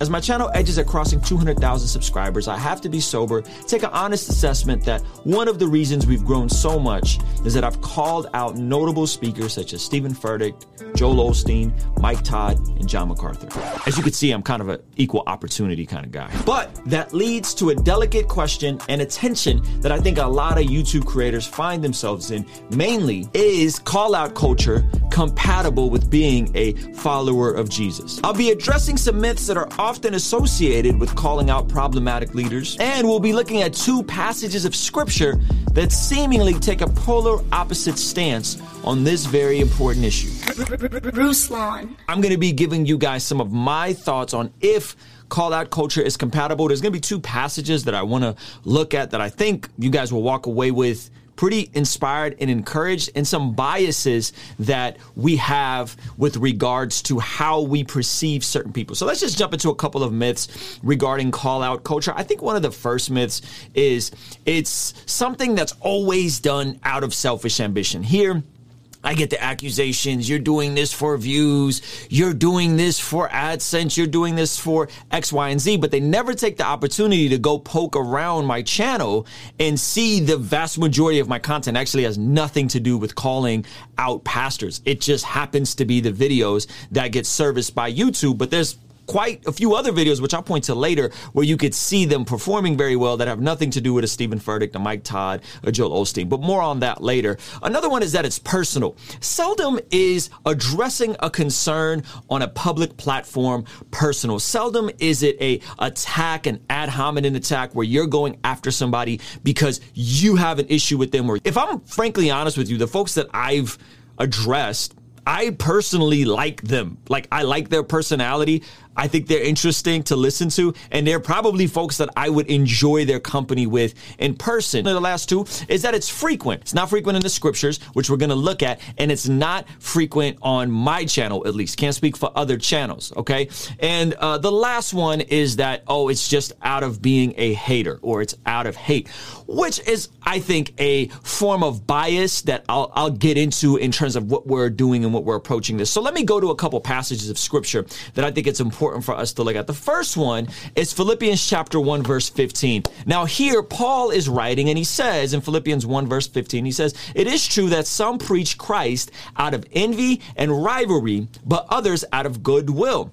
As my channel edges at crossing 200,000 subscribers, I have to be sober, take an honest assessment that one of the reasons we've grown so much is that I've called out notable speakers such as Stephen Furtick, Joel Osteen, Mike Todd, and John MacArthur. As you can see, I'm kind of an equal opportunity kind of guy. But that leads to a delicate question and attention that I think a lot of YouTube creators find themselves in. Mainly, is call out culture compatible with being a follower of Jesus? I'll be addressing some myths that are often associated with calling out problematic leaders, and we'll be looking at two passages of scripture that seemingly take a polar opposite stance on this very important issue. Ruslan. I'm going to be giving you guys some of my thoughts on if call out culture is compatible. There's going to be two passages that I want to look at that I think you guys will walk away with pretty inspired and encouraged, and some biases that we have with regards to how we perceive certain people. So let's just jump into a couple of myths regarding call out culture. I think one of the first myths is it's something that's always done out of selfish ambition. Here, I get the accusations. You're doing this for views. You're doing this for AdSense. You're doing this for X, Y, and Z. But they never take the opportunity to go poke around my channel and see the vast majority of my content actually has nothing to do with calling out pastors. It just happens to be the videos that get serviced by YouTube. But there's quite a few other videos, which I'll point to later, where you could see them performing very well that have nothing to do with a Stephen Furtick, a Mike Todd, a Joel Osteen. But more on that later. Another one is that it's personal. Seldom is addressing a concern on a public platform personal. Seldom is it a attack, an ad hominem attack where you're going after somebody because you have an issue with them. Or if I'm frankly honest with you, the folks that I've addressed I personally like them. Like I like their personality. I think they're interesting to listen to, and they're probably folks that I would enjoy their company with in person. The last two is that it's frequent. It's not frequent in the scriptures, which we're going to look at, and it's not frequent on my channel, at least. Can't speak for other channels, okay? And uh, the last one is that, oh, it's just out of being a hater or it's out of hate, which is, I think, a form of bias that I'll, I'll get into in terms of what we're doing and what we're approaching this. So let me go to a couple passages of scripture that I think it's important important for us to look at. The first one is Philippians chapter 1 verse 15. Now here Paul is writing and he says in Philippians 1 verse 15, he says, "It is true that some preach Christ out of envy and rivalry, but others out of goodwill."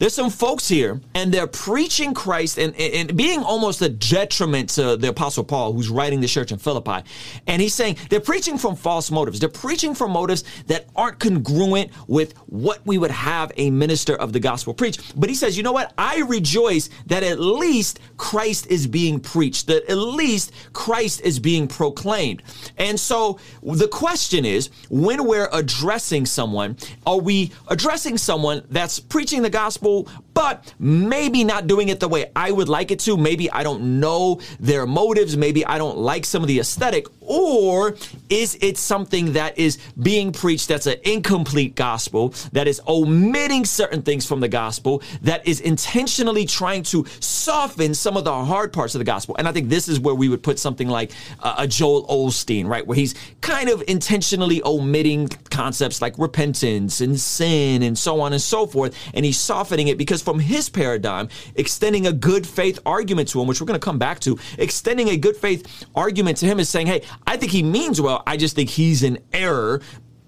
there's some folks here and they're preaching Christ and, and, being almost a detriment to the apostle Paul who's writing the church in Philippi. And he's saying they're preaching from false motives. They're preaching from motives that aren't congruent with what we would have a minister of the gospel preach. But he says, you know what? I rejoice that at least Christ is being preached, that at least Christ is being proclaimed. And so the question is, when we're addressing someone, are we addressing someone that's preaching the gospel people but maybe not doing it the way I would like it to. Maybe I don't know their motives. Maybe I don't like some of the aesthetic. Or is it something that is being preached that's an incomplete gospel, that is omitting certain things from the gospel, that is intentionally trying to soften some of the hard parts of the gospel? And I think this is where we would put something like uh, a Joel Osteen, right? Where he's kind of intentionally omitting concepts like repentance and sin and so on and so forth. And he's softening it because from his paradigm, extending a good faith argument to him, which we're going to come back to, extending a good faith argument to him is saying, hey, I think he means well. I just think he's in error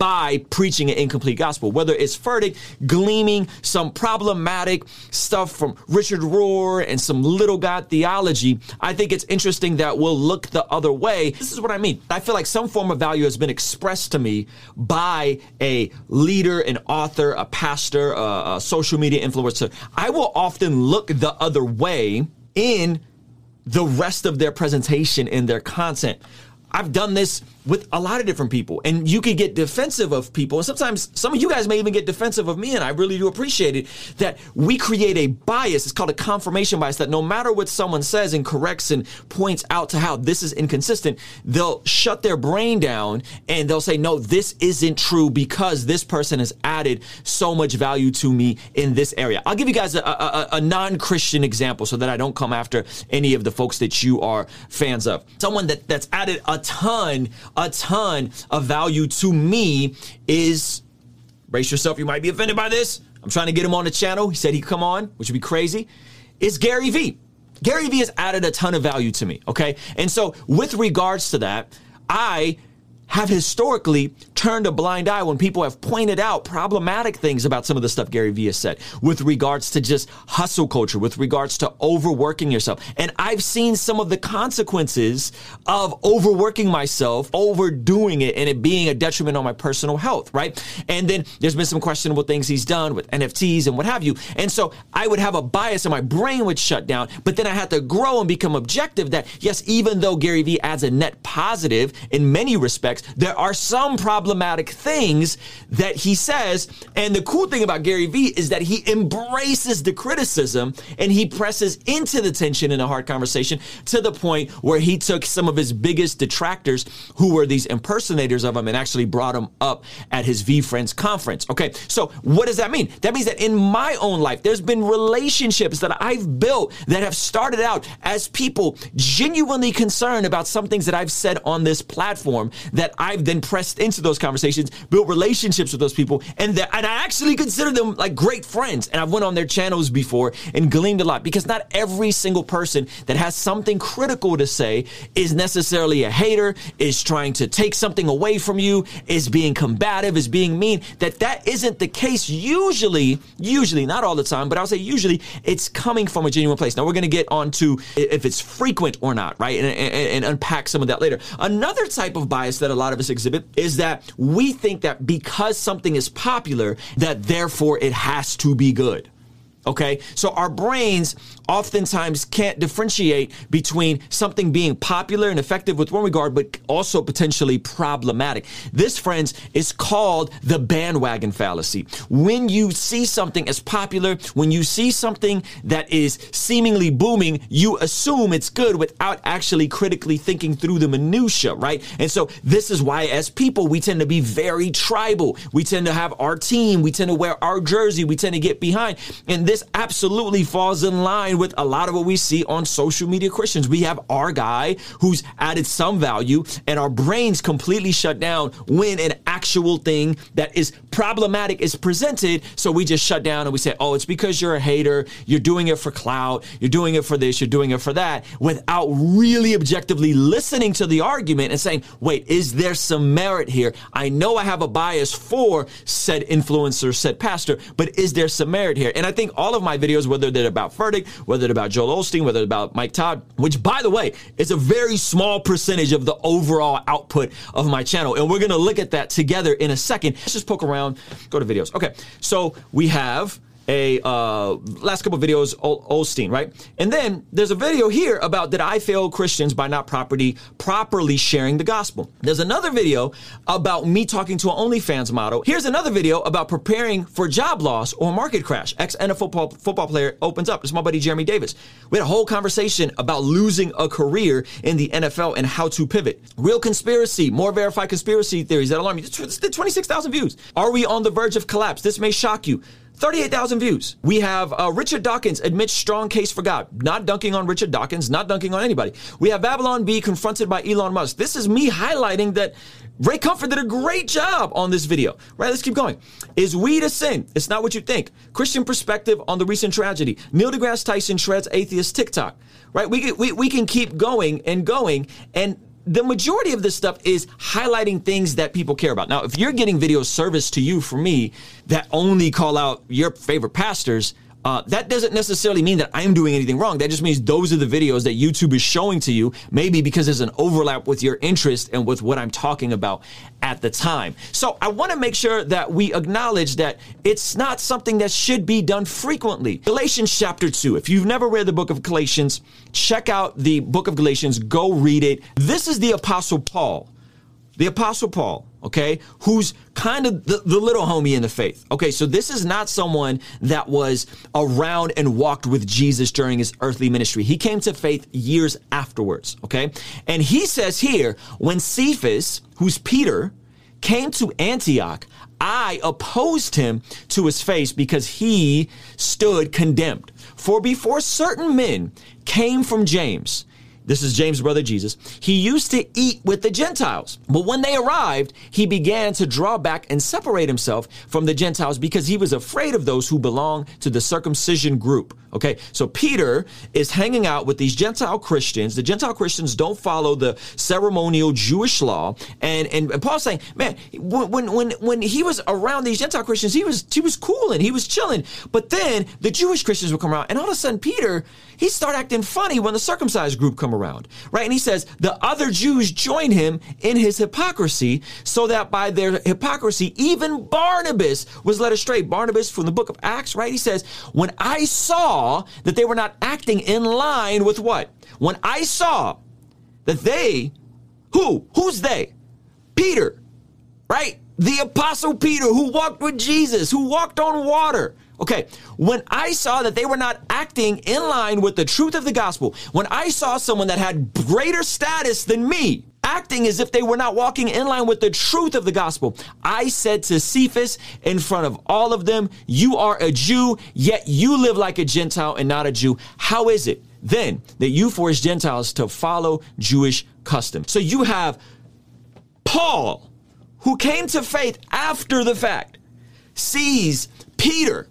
by preaching an incomplete gospel. Whether it's Furtick gleaming some problematic stuff from Richard Rohr and some little God theology, I think it's interesting that we'll look the other way. This is what I mean. I feel like some form of value has been expressed to me by a leader, an author, a pastor, a, a social media influencer. I will often look the other way in the rest of their presentation in their content. I've done this with a lot of different people. And you could get defensive of people. And sometimes some of you guys may even get defensive of me. And I really do appreciate it that we create a bias. It's called a confirmation bias that no matter what someone says and corrects and points out to how this is inconsistent, they'll shut their brain down and they'll say, no, this isn't true because this person has added so much value to me in this area. I'll give you guys a, a, a non Christian example so that I don't come after any of the folks that you are fans of. Someone that, that's added a ton a ton of value to me is brace yourself, you might be offended by this. I'm trying to get him on the channel. He said he'd come on, which would be crazy. Is Gary Vee. Gary Vee has added a ton of value to me, okay? And so, with regards to that, I have historically turned a blind eye when people have pointed out problematic things about some of the stuff Gary Vee has said with regards to just hustle culture, with regards to overworking yourself. And I've seen some of the consequences of overworking myself, overdoing it, and it being a detriment on my personal health, right? And then there's been some questionable things he's done with NFTs and what have you. And so I would have a bias and my brain would shut down, but then I had to grow and become objective that yes, even though Gary Vee adds a net positive in many respects, there are some problematic things that he says. And the cool thing about Gary Vee is that he embraces the criticism and he presses into the tension in a hard conversation to the point where he took some of his biggest detractors who were these impersonators of him and actually brought them up at his VeeFriends conference. Okay. So what does that mean? That means that in my own life, there's been relationships that I've built that have started out as people genuinely concerned about some things that I've said on this platform that I've then pressed into those conversations, built relationships with those people, and that, and I actually consider them like great friends. And I've went on their channels before and gleaned a lot because not every single person that has something critical to say is necessarily a hater, is trying to take something away from you, is being combative, is being mean. That that isn't the case. Usually, usually, not all the time, but I'll say usually, it's coming from a genuine place. Now we're going to get on to if it's frequent or not, right? And, and, and unpack some of that later. Another type of bias that a lot of us exhibit is that we think that because something is popular, that therefore it has to be good. Okay. So our brains oftentimes can't differentiate between something being popular and effective with one regard, but also potentially problematic. This, friends, is called the bandwagon fallacy. When you see something as popular, when you see something that is seemingly booming, you assume it's good without actually critically thinking through the minutia, right? And so this is why as people, we tend to be very tribal. We tend to have our team. We tend to wear our jersey. We tend to get behind. And this absolutely falls in line with a lot of what we see on social media Christians. We have our guy who's added some value and our brains completely shut down when an actual thing that is problematic is presented. So we just shut down and we say, oh, it's because you're a hater. You're doing it for clout. You're doing it for this. You're doing it for that without really objectively listening to the argument and saying, wait, is there some merit here? I know I have a bias for said influencer, said pastor, but is there some merit here? And I think all of my videos, whether they're about Furtick, whether they're about Joel Osteen, whether they're about Mike Todd, which by the way, is a very small percentage of the overall output of my channel. And we're going to look at that together in a second. Let's just poke around, go to videos. Okay. So we have a uh, last couple videos, Osteen, right? And then there's a video here about did I fail Christians by not properly properly sharing the gospel. There's another video about me talking to an OnlyFans model. Here's another video about preparing for job loss or market crash. Ex NFL football, player opens up. It's my buddy Jeremy Davis. We had a whole conversation about losing a career in the NFL and how to pivot. Real conspiracy, more verified conspiracy theories that alarm you. Did 26,000 views. Are we on the verge of collapse? This may shock you. 38,000 views. We have uh, Richard Dawkins admits strong case for God. Not dunking on Richard Dawkins, not dunking on anybody. We have Babylon Bee confronted by Elon Musk. This is me highlighting that Ray Comfort did a great job on this video. Right, let's keep going. Is weed a sin? It's not what you think. Christian perspective on the recent tragedy. Neil deGrasse Tyson shreds atheist TikTok. Right, we, we, we can keep going and going and the majority of this stuff is highlighting things that people care about. Now, if you're getting video service to you from me that only call out your favorite pastors, uh, that doesn't necessarily mean that I'm doing anything wrong. That just means those are the videos that YouTube is showing to you, maybe because there's an overlap with your interest and with what I'm talking about at the time. So I want to make sure that we acknowledge that it's not something that should be done frequently. Galatians chapter 2. If you've never read the book of Galatians, check out the book of Galatians, go read it. This is the Apostle Paul the Apostle Paul, okay, who's kind of the, the, little homie in the faith. Okay, so this is not someone that was around and walked with Jesus during his earthly ministry. He came to faith years afterwards, okay? And he says here, when Cephas, who's Peter, came to Antioch, I opposed him to his face because he stood condemned. For before certain men came from James, this is James' brother Jesus. He used to eat with the Gentiles. But when they arrived, he began to draw back and separate himself from the Gentiles because he was afraid of those who belong to the circumcision group. Okay, so Peter is hanging out with these Gentile Christians. The Gentile Christians don't follow the ceremonial Jewish law, and and, and Paul's saying, man, when when when he was around these Gentile Christians, he was he was cooling, he was chilling. But then the Jewish Christians would come around, and all of a sudden Peter he start acting funny when the circumcised group around, right? And he says the other Jews join him in his hypocrisy, so that by their hypocrisy, even Barnabas was led astray. Barnabas from the book of Acts, right? He says, when I saw that they were not acting in line with what? When I saw that they, who? Who's they? Peter, right? The apostle Peter who walked with Jesus, who walked on water. Okay, when I saw that they were not acting in line with the truth of the gospel, when I saw someone that had greater status than me, acting as if they were not walking in line with the truth of the gospel. I said to Cephas in front of all of them, You are a Jew, yet you live like a Gentile and not a Jew. How is it then that you force Gentiles to follow Jewish custom? So you have Paul, who came to faith after the fact, sees Peter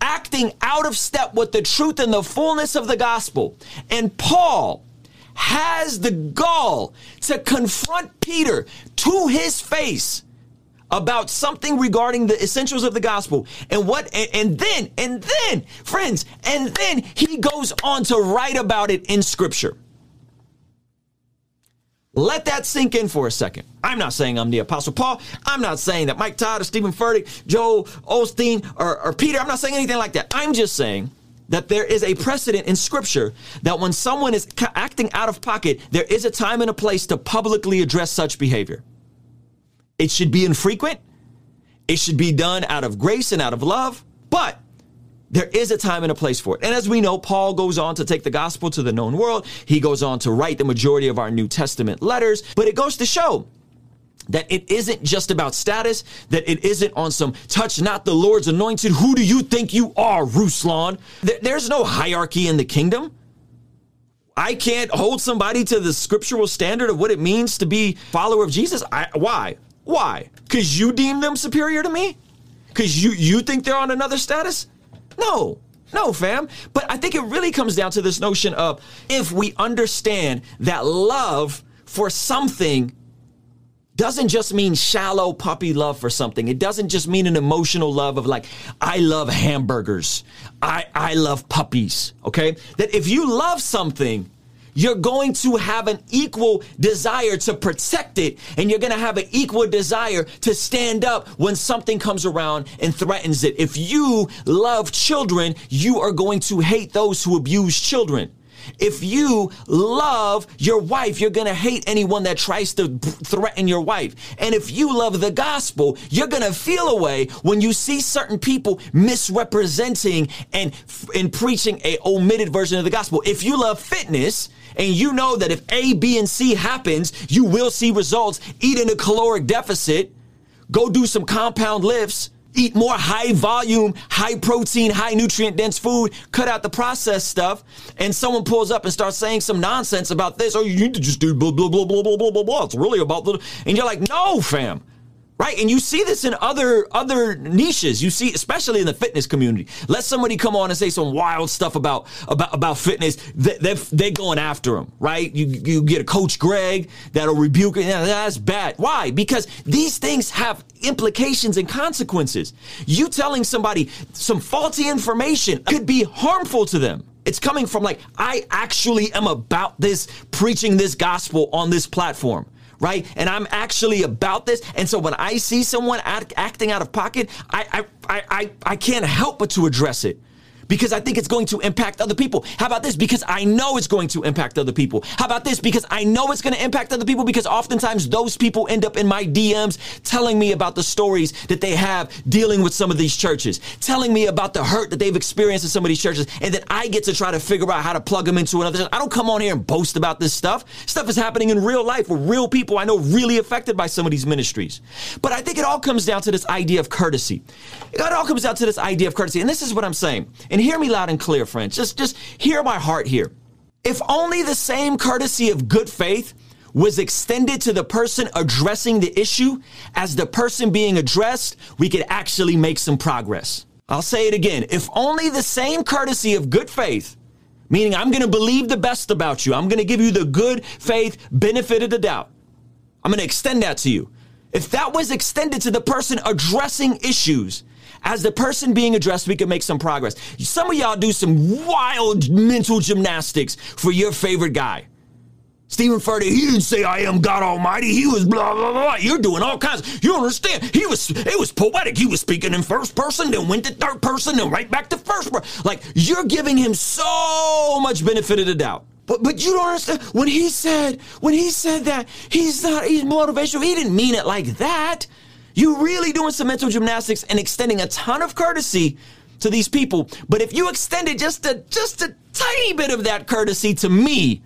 acting out of step with the truth and the fullness of the gospel. And Paul, has the gall to confront Peter to his face about something regarding the essentials of the gospel and what and, and, then and then friends and then he goes on to write about it in scripture let that sink in for a second. I'm not saying I'm the Apostle Paul. I'm not saying that Mike Todd or Stephen Furtick, Joel Osteen, or, or Peter. I'm not saying anything like that. I'm just saying that there is a precedent in scripture that when someone is acting out of pocket, there is a time and a place to publicly address such behavior. It should be infrequent. It should be done out of grace and out of love, but there is a time and a place for it. And as we know, Paul goes on to take the gospel to the known world. He goes on to write the majority of our New Testament letters, but it goes to show that it isn't just about status, that it isn't on some touch not the Lord's anointed. Who do you think you are, Ruslan? There's no hierarchy in the kingdom. I can't hold somebody to the scriptural standard of what it means to be follower of Jesus. I, why? Why? Because you deem them superior to me? Because you you think they're on another status? No, no, fam. But I think it really comes down to this notion of if we understand that love for something doesn't just mean shallow puppy love for something. It doesn't just mean an emotional love of like, I love hamburgers. I, I love puppies. Okay. That if you love something, you're going to have an equal desire to protect it and you're going to have an equal desire to stand up when something comes around and threatens it. If you love children, you are going to hate those who abuse children. If you love your wife, you're going to hate anyone that tries to threaten your wife. And if you love the gospel, you're going to feel a way when you see certain people misrepresenting and, and preaching a omitted version of the gospel. If you love fitness, and you know that if A, B, and C happens, you will see results. Eat in a caloric deficit, go do some compound lifts, eat more high volume, high protein, high nutrient dense food, cut out the processed stuff, and someone pulls up and starts saying some nonsense about this, oh, you need to just do blah, blah, blah, blah, blah, blah, blah, blah. It's really about the, and you're like, no, fam right and you see this in other other niches. You see especially in the fitness community. Let somebody come on and say some wild stuff about about about fitness. They, they're, going after them right? You you get a coach greg that'll rebuke it. Yeah, that's bad. Why? Because these things have implications and consequences. You telling somebody some faulty information could be harmful to them. It's coming from like i actually am about this preaching this gospel on this platform right? And I'm actually about this. And so when I see someone act, acting out of pocket, I, I, I, I can't help but to address it because I think it's going to impact other people. How about this? Because I know it's going to impact other people. How about this? Because I know it's going to impact other people because oftentimes those people end up in my DMs telling me about the stories that they have dealing with some of these churches, telling me about the hurt that they've experienced in some of these churches, and then I get to try to figure out how to plug them into another. I don't come on here and boast about this stuff. Stuff is happening in real life with real people I know really affected by some of these ministries. But I think it all comes down to this idea of courtesy. It all comes down to this idea of courtesy. And this is what I'm saying. And hear me loud and clear, friends. Just, just hear my heart here. If only the same courtesy of good faith was extended to the person addressing the issue as the person being addressed, we could actually make some progress. I'll say it again. If only the same courtesy of good faith, meaning I'm going to believe the best about you, I'm going to give you the good faith benefit of the doubt, I'm going to extend that to you. If that was extended to the person addressing issues, as the person being addressed, we can make some progress. Some of y'all do some wild mental gymnastics for your favorite guy. Stephen Furtick, he didn't say I am God Almighty. He was blah blah blah. You're doing all kinds. You understand. He was it was poetic. He was speaking in first person, then went to third person, then right back to first person. Like you're giving him so much benefit of the doubt. But but you don't understand when he said when he said that he's not he's motivational. He didn't mean it like that. You really doing some mental gymnastics and extending a ton of courtesy to these people. But if you extended just a just a tiny bit of that courtesy to me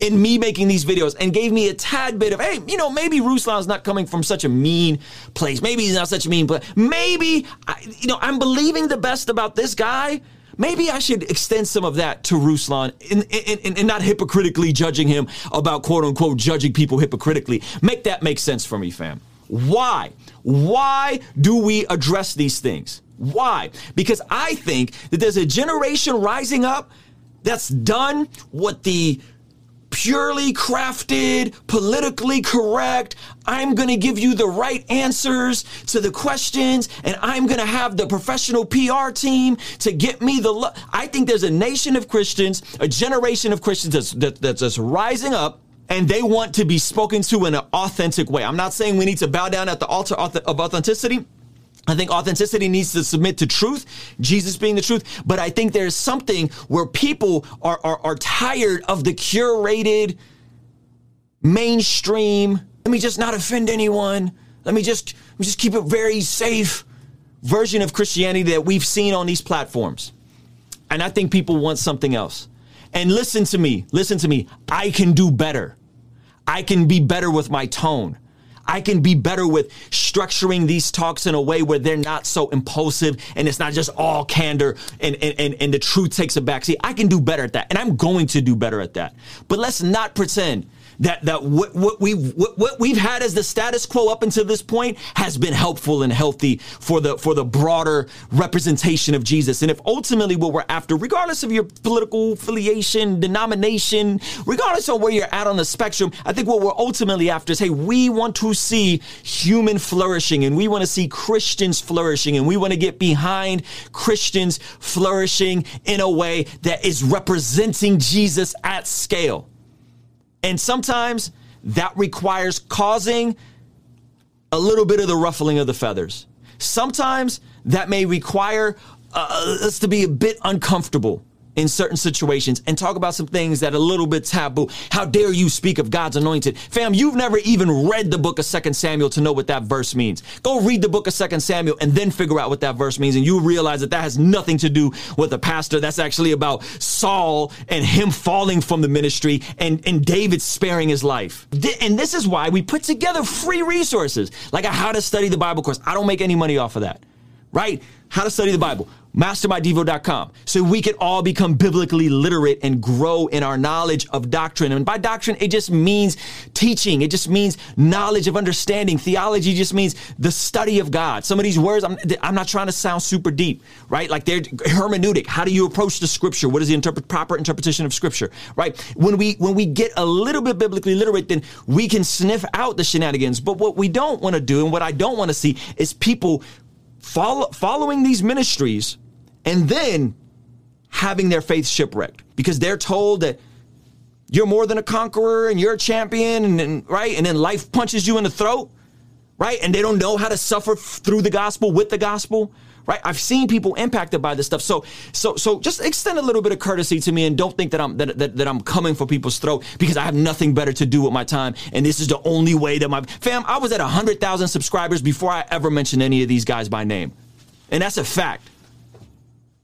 in me making these videos and gave me a tad bit of, hey, you know, maybe Ruslan's not coming from such a mean place. Maybe he's not such a mean place. Maybe, I, you know, I'm believing the best about this guy. Maybe I should extend some of that to Ruslan and, not hypocritically judging him about quote unquote judging people hypocritically. Make that make sense for me, fam. Why? Why do we address these things? Why? Because I think that there's a generation rising up that's done what the purely crafted, politically correct. I'm going to give you the right answers to the questions, and I'm going to have the professional PR team to get me the. Lo- I think there's a nation of Christians, a generation of Christians that's, that, that's just rising up. And they want to be spoken to in an authentic way. I'm not saying we need to bow down at the altar of authenticity. I think authenticity needs to submit to truth, Jesus being the truth. But I think there's something where people are, are, are tired of the curated, mainstream, let me just not offend anyone. Let me just, let me just keep it very safe version of Christianity that we've seen on these platforms. And I think people want something else. And listen to me, listen to me. I can do better. I can be better with my tone. I can be better with structuring these talks in a way where they're not so impulsive and it's not just all candor and, and, and, and the truth takes a backseat. I can do better at that. And I'm going to do better at that. But let's not pretend that that what, what we've what, what, we've had as the status quo up until this point has been helpful and healthy for the for the broader representation of Jesus. And if ultimately what we're after, regardless of your political affiliation, denomination, regardless of where you're at on the spectrum, I think what we're ultimately after is hey, we want to see human flourishing and we want to see Christians flourishing and we want to get behind Christians flourishing in a way that is representing Jesus at scale. And sometimes that requires causing a little bit of the ruffling of the feathers. Sometimes that may require uh, us to be a bit uncomfortable in certain situations and talk about some things that are a little bit taboo. How dare you speak of God's anointed? Fam, you've never even read the book of Second Samuel to know what that verse means. Go read the book of Second Samuel and then figure out what that verse means and you realize that that has nothing to do with a pastor. That's actually about Saul and him falling from the ministry and, and David sparing his life. And this is why we put together free resources like a how to study the Bible course. I don't make any money off of that, right? How to study the Bible mastermydevo.com so we can all become biblically literate and grow in our knowledge of doctrine. And by doctrine, it just means teaching. It just means knowledge of understanding. Theology just means the study of God. Some of these words, I'm, I'm not trying to sound super deep, right? Like they're hermeneutic. How do you approach the scripture? What is the interpret, proper interpretation of scripture, right? When we, when we get a little bit biblically literate, then we can sniff out the shenanigans. But what we don't want to do and what I don't want to see is people follow, following these ministries and then having their faith shipwrecked because they're told that you're more than a conqueror and you're a champion and, and, right and then life punches you in the throat right and they don't know how to suffer through the gospel with the gospel right? I've seen people impacted by this stuff. So, so, so just extend a little bit of courtesy to me and don't think that I'm, that, that, that I'm coming for people's throat because I have nothing better to do with my time. And this is the only way that my fam, I was at 100,000 subscribers before I ever mentioned any of these guys by name. And that's a fact.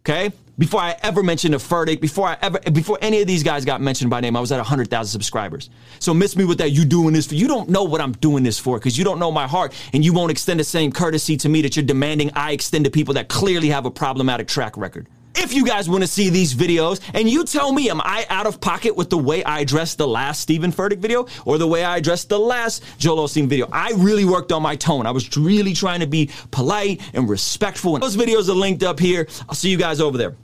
Okay? Before I ever mentioned a Furtick, before I ever, before any of these guys got mentioned by name, I was at 100,000 subscribers. So miss me with that. You doing this for? You don't know what I'm doing this for because you don't know my heart, and you won't extend the same courtesy to me that you're demanding I extend to people that clearly have a problematic track record. If you guys want to see these videos, and you tell me, am I out of pocket with the way I addressed the last Stephen Furtick video or the way I addressed the last Joel Osteen video? I really worked on my tone. I was really trying to be polite and respectful. And those videos are linked up here. I'll see you guys over there.